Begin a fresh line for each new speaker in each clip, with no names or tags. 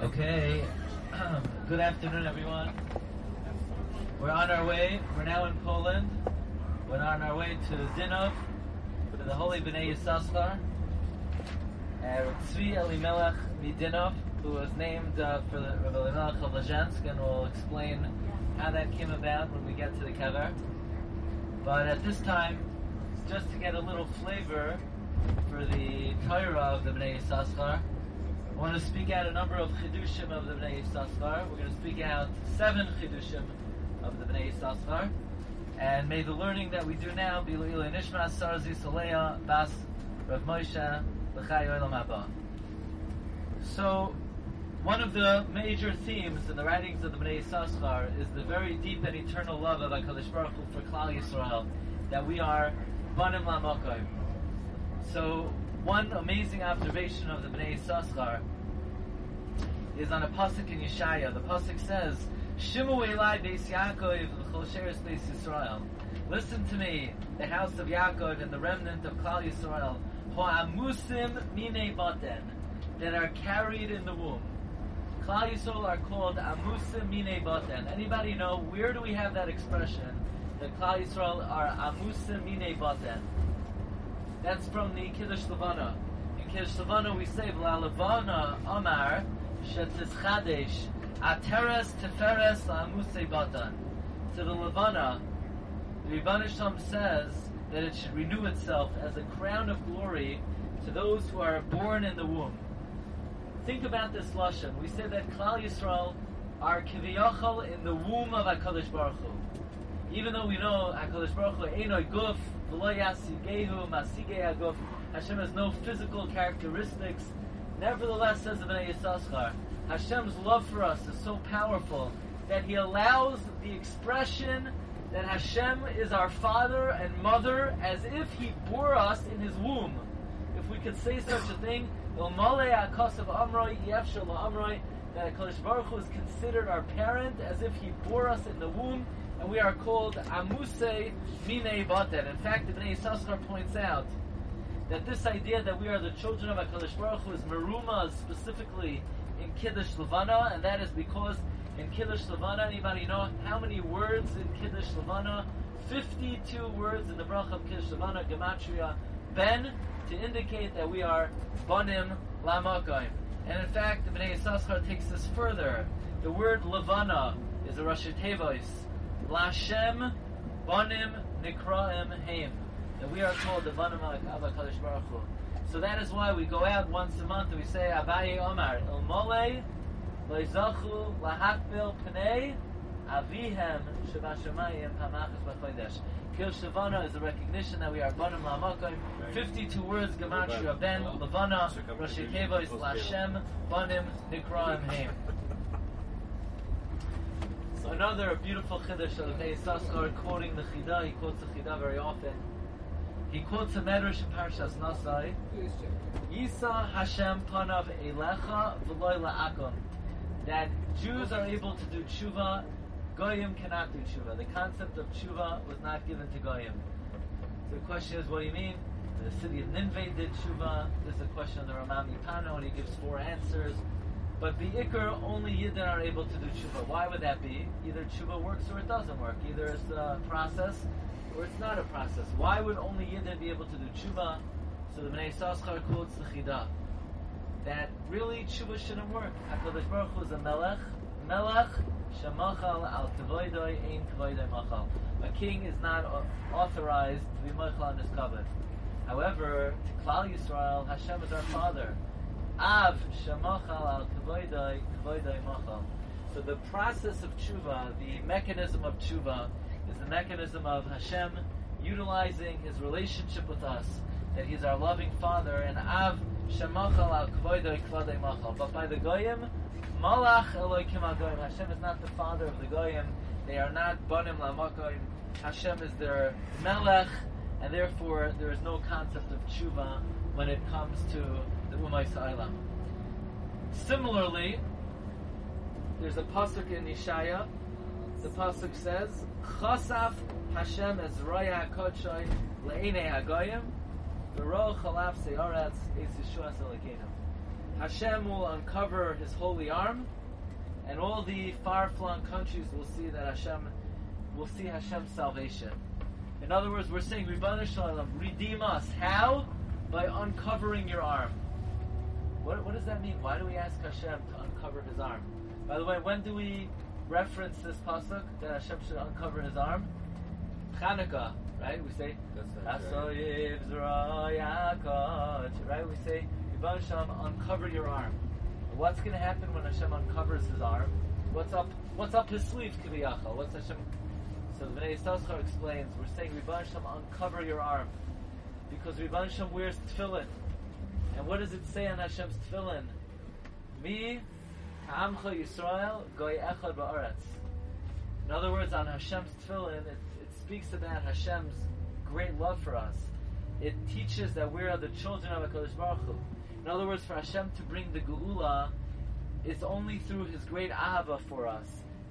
Okay, good afternoon, everyone. We're on our way. We're now in Poland. We're on our way to Dinov, to the Holy Bnei Yissaschar. Uh, Tzvi Elimelech Midinov, who was named uh, for the Rabbi Elimelech of Lezhensk, and we'll explain how that came about when we get to the kever. But at this time, just to get a little flavor for the Torah of the Bnei Yissaschar, I want to speak out a number of chidushim of the Bnei Yissaschar. We're going to speak out seven chidushim of the Bnei Yissaschar. And may the learning that we do now be Le'ilei Nishmas Sarzi Saleya Bas Rav Moshe L'chai Olam Haba. So, one of the major themes in the writings of the Bnei Yissaschar is the very deep and eternal love of HaKadosh Baruch Hu for Klal Yisrael, that we are Banim Lamokoim. So, one amazing observation of the Bnei Yissaschar is on a pasuk in Yeshaya. The pasuk says, "Shimu Elai Beis Yaakov v'chol sheres Beis Yisrael." Listen to me, the house of Yaakov and the remnant of Klal Yisrael, ho'amusim mine baten, that are carried in the womb. Klal Yisrael are called amusim mine baten. Anybody know where do we have that expression? That Klal Yisrael are amusim mine baten. That's from the Kiddush Levana. In Kiddush Levana we say, "V'la Levana Amar Shetizchadesh Ateres Teferes La'amusei Batan." To the Levana, the Shalom says that it should renew itself as a crown of glory to those who are born in the womb. Think about this lashon. We say that Klal Yisrael are kiviyachal in the womb of Hakadosh Baruch Hu. Even though we know Hakadosh Baruch Hu einoi guf v'lo masigei haguf, Hashem has no physical characteristics. Nevertheless, says the Bnei Yissaschar, Hashem's love for us is so powerful that He allows the expression that Hashem is our father and mother as if He bore us in His womb. If we could say such a thing, that HaKadosh Baruch Hu is considered our parent as if He bore us in the womb, and we are called Amuse Mine Baten. In fact, the Bnei Yissaschar points out that this idea that we are the children of HaKadosh Baruch Hu is meruma specifically in Kiddush Levana, and that is because in Kiddush Levana, anybody know how many words in Kiddush Levana? 52 words in the bracha of Kiddush Levana, Gematria, Ben, to indicate that we are Bonim Lamakayim. And in fact, the Bnei Yissaschar takes this further. The word Levana is a Rashi Tevois. Lashem Banim Nikraim Haim. That we are called the Banim of HaKadosh Baruch Hu. So that is why we go out once a month and we say Abaye Omar Il Mole Leizachu Lahakbil Pnei Avihem Shabashamayim Hamachas B'Chodesh. Kil Shavana is a recognition that we are Banim Lamakim. 52 words, Gematria Ben, Levana, Kevois, Lashem, Banim, Nikraim, Haim. Another beautiful Chiddush of Bnei Yissaschar quoting the Chidah, he quotes the Chidah very often. He quotes a medrash in Parshas Nasai. Yisa Hashem panav elecha v'loy la'akom. That Jews are able to do tshuva, goyim cannot do tshuva. The concept of tshuva was not given to goyim. So the question is, what do you mean? The city of Ninveh did tshuva. This is a question of the Ramam Yipano, and he gives four answers. But the Iker, only Yidden are able to do tshuva. Why would that be? Either tshuva works or it doesn't work. Either it's a process or it's not a process. Why would only Yidden be able to do tshuva? So the Bnei Yissaschar quotes the Chidah that really tshuva shouldn't work. Hakadosh Baruch Hu is a melech, melech shemachal al kavoidoi ein kavoidoi machal. A king is not authorized to be machal on his covet. However, to Klal Yisrael, Hashem is our father. Av shemachal al kavoidoi machal. So the process of tshuva, the mechanism of tshuva, is the mechanism of Hashem utilizing His relationship with us, that He's our loving Father, and Av Shemachal al Kvoidoi Kvadei Machal. But by the Goyim, Malach Eloikim al Goyim. Hashem is not the father of the Goyim. They are not Banim Lamakoyim. Hashem is their Melech, and therefore there is no concept of tshuva when it comes to. Similarly, there's a pasuk in Yeshaya. The pasuk says, "Chasaf Hashem es roya hakodshay le'enei hagoyim, v'ro chalaf se'aretz es Yeshua Hashem will uncover His holy arm, and all the far-flung countries will see that Hashem will see Hashem's salvation. In other words, we're saying, Ribbana Shalom, redeem us. How? By uncovering your arm. What, what does that mean? Why do we ask Hashem to uncover His arm? By the way, when do we reference this pasuk that Hashem should uncover His arm? Chanukah, right? We say, right? We say, Ribbana Shalom, uncover your arm. What's going to happen when Hashem uncovers His arm? What's up? What's up His sleeve, Kiviyachal? What's Hashem? So the Bnei explains, we're saying, Ribbana Shalom, uncover your arm. Because Ribbana Shalom wears tefillin. And what does it say on Hashem's tefillin? Mi Ha'amcha Yisrael goy echad ba'aretz. In other words, on Hashem's tefillin, it, it speaks about Hashem's great love for us. It teaches that we are the children of HaKadosh Baruch Hu. In other words, for Hashem to bring the Geula, it's only through His great Ahava for us.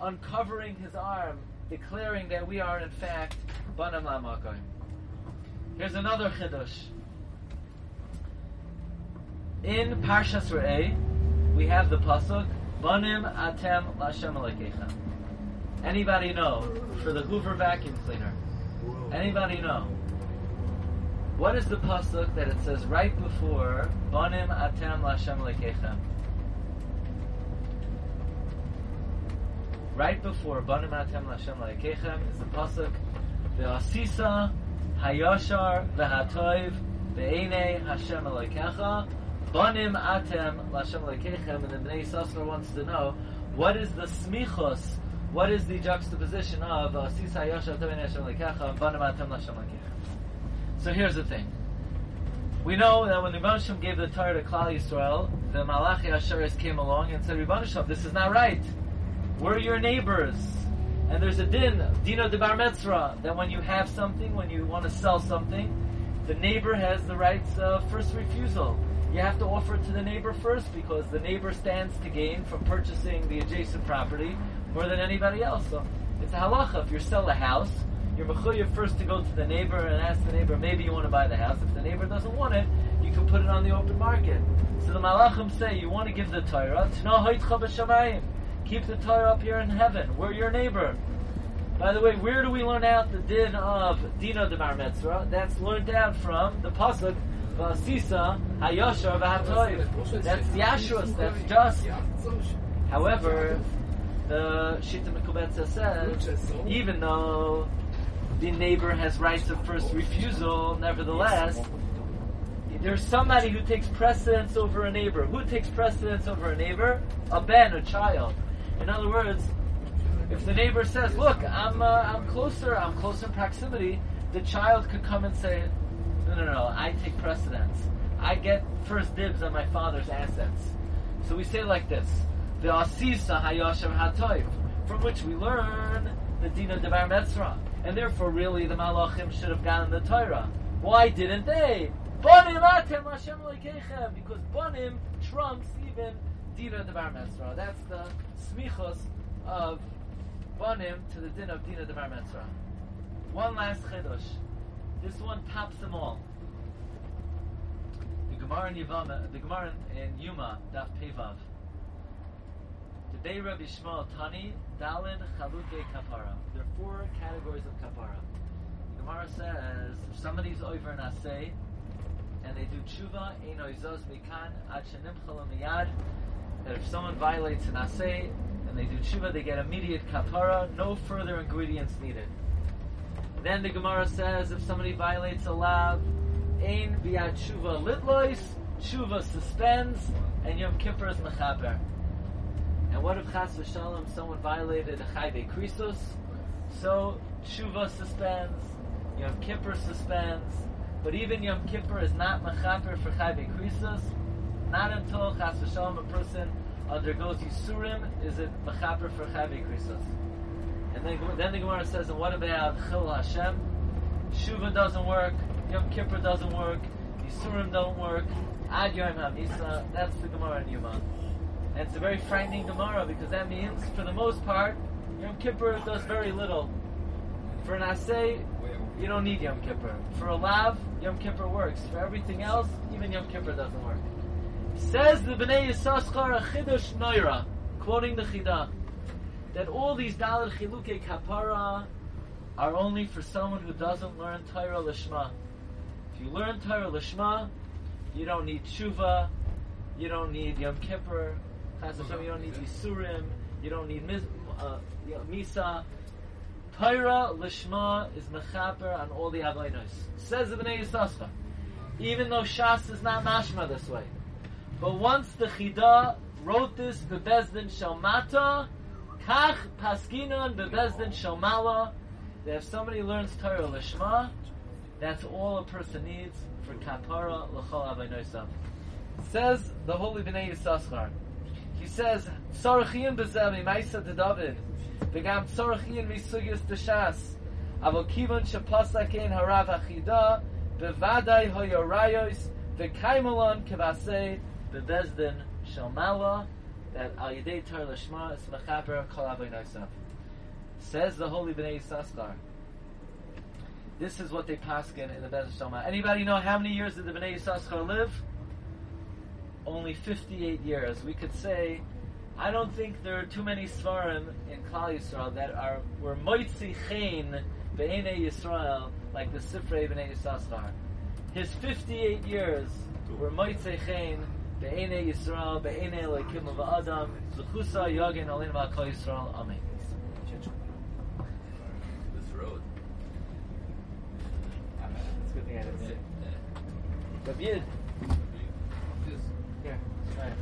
Uncovering His arm, declaring that we are in fact Banam. Here's another Chiddush. In Parshas Re'eh, we have the pasuk Banim Atem Lashem Alekechem. Anybody know for the Hoover vacuum cleaner? Anybody know? What is the pasuk that it says right before Banim Atem Lashem Alekechem? Right before Banim Atem Lashem Alekechem is the pasuk the Ve'asisa Hayashar Ve'hatoiv Ve'enei Hashem Alekecha Banim atem Lashem lekechem, and the Bnei Yissaschar wants to know what is the smichos, what is the juxtaposition of uh, Asis Hayoshav Tevin Hashem lekecha and Banim atem Lashem lekechem. So here's the thing. We know that when the Rebbeinu gave the Torah to Klal Yisrael, the Malachi Asheris came along and said, Rebbeinu this is not right. We're your neighbors. And there's a din, dino de bar metzra, that when you have something, when you want to sell something, the neighbor has the rights of first refusal you have to offer it to the neighbor first because the neighbor stands to gain from purchasing the adjacent property more than anybody else. So it's a halacha. If you sell a house, you're mechuyev first to go to the neighbor and ask the neighbor, maybe you want to buy the house. If the neighbor doesn't want it, you can put it on the open market. So the malachim say, you want to give the Torah, keep the Torah up here in heaven. We're your neighbor. By the way, where do we learn out the din of Dino de Bar Metzra? That's learned out from the pasuk Sisa Hayosha V'Hatoiv. That's Yashrus, that's just. However, the Shita Mekubetza says, even though the neighbor has rights of first refusal, nevertheless, there's somebody who takes precedence over a neighbor. Who takes precedence over a neighbor? A ben, a child. In other words, if the neighbor says, "Look, I'm uh, I'm closer, I'm closer in proximity," the child could come and say, no, no, no. I take precedence. I get first dibs on my father's assets. So we say like this: the asisa hayashem hatoiv, from which we learn the dina devar metzra, and therefore, really, the malachim should have gotten the Torah. Why didn't they? Banim atem Hashem because bonim trumps even dina devar metzra. That's the smichos of bonim to the din of dina devar metzra. One last chiddush. This one tops them all. The Gemara in Yavama, the Gemara in Yuma, Daf Pevav. Today Rabbi Shmuel Tani, Dalin, Chalute, Kapara. There are four categories of Kapara. The Gemara says, if somebody's over an Asay, and they do tshuva, ein oizos mikan, ad shenimchal miyad, that if someone violates an Asay, and they do tshuva, they get immediate kapara, no further ingredients needed. Then the Gemara says if somebody violates a lav, ein biat tshuva litlois, tshuva suspends, and Yom Kippur is mechaber. And what if chas v'shalom someone violated a chayve krisos? So tshuva suspends, Yom Kippur suspends, but even Yom Kippur is not mechaber for chayve krisos. Not until chas v'shalom a person undergoes yisurim is it mechaber for chayve krisos. And then, then the Gemara says, and what about Chil Hashem? Shuva doesn't work, Yom Kippur doesn't work, Yisurim don't work, Ad Yom HaMisa, that's the Gemara in Yuma. And it's a very frightening Gemara because that means, for the most part, Yom Kippur does very little. For an Asay, you don't need Yom Kippur. For a Lav, Yom Kippur works. For everything else, even Yom Kippur doesn't work. Says the Bnei Yissaschar a chidush noira, quoting the Chidah, that all these dalad chiluke kapara are only for someone who doesn't learn Torah lishma. If you learn Torah lishma, you don't need tshuva, you don't need Yom Kippur, you don't need Yisurim, you don't need uh, Misa. Torah lishma is mechaper on all the avodos. Says the Bnei Yissaschar. Even though Shas is not mashma this way. But once the Chida wrote this, Bebezdin Shalmata, Kach Paskinon Bebezdin Shalmala, that if somebody learns Torah Lishma, that's all a person needs for Kapara L'chol Avodosav. Says the Holy Bnei Yissaschar. He says, Tzorachiyim Bezeh Mimaisa de David, V'gam Tzorachiyim Misugis de Shas, Avo Kivon Harav Achida, Bevadai Hoyorayos, V'kaimalon Kevasei, Bebezdin Shalmala, that Al Yidei Torah Lishma is Mechaber Kol Avodosav. Says the Holy Bnei Yissaschar. This is what they paskin in the Bezdin Shalma. Anybody know how many years did the Bnei Yissaschar live? Only 58 years. We could say, I don't think there are too many Svarim in Klal Yisrael that are were Moitzi Chen Be'enei Yisrael like the Sifrei Bnei Yissaschar. His 58 years were Moitzi Chen Be'enei Yisrael Be'enei Elokim Adam Zechusa Yagin Alin V'Kol Yisrael Amen.
This road.
It's a good thing I didn't say. David. Here. Right.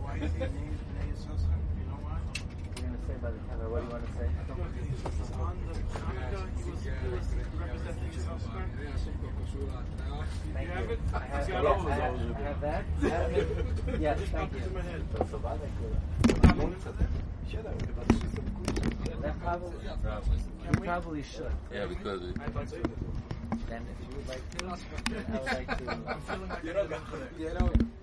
Why is he named Bnei Yissaschar? You know why?
You're gonna say by the camera. What do you want to say?
Because on the Hanukkah, he was, he was representing Yissaschar.
Thank
You have
you.
it?
I have,
See,
yes,
I
I have,
it.
I have that. I have it. Yes, thank
popped into my
you. That probably,
Probably.
you probably should.
Yeah, because it,
And if you would like to, I would like to.
I'm feeling like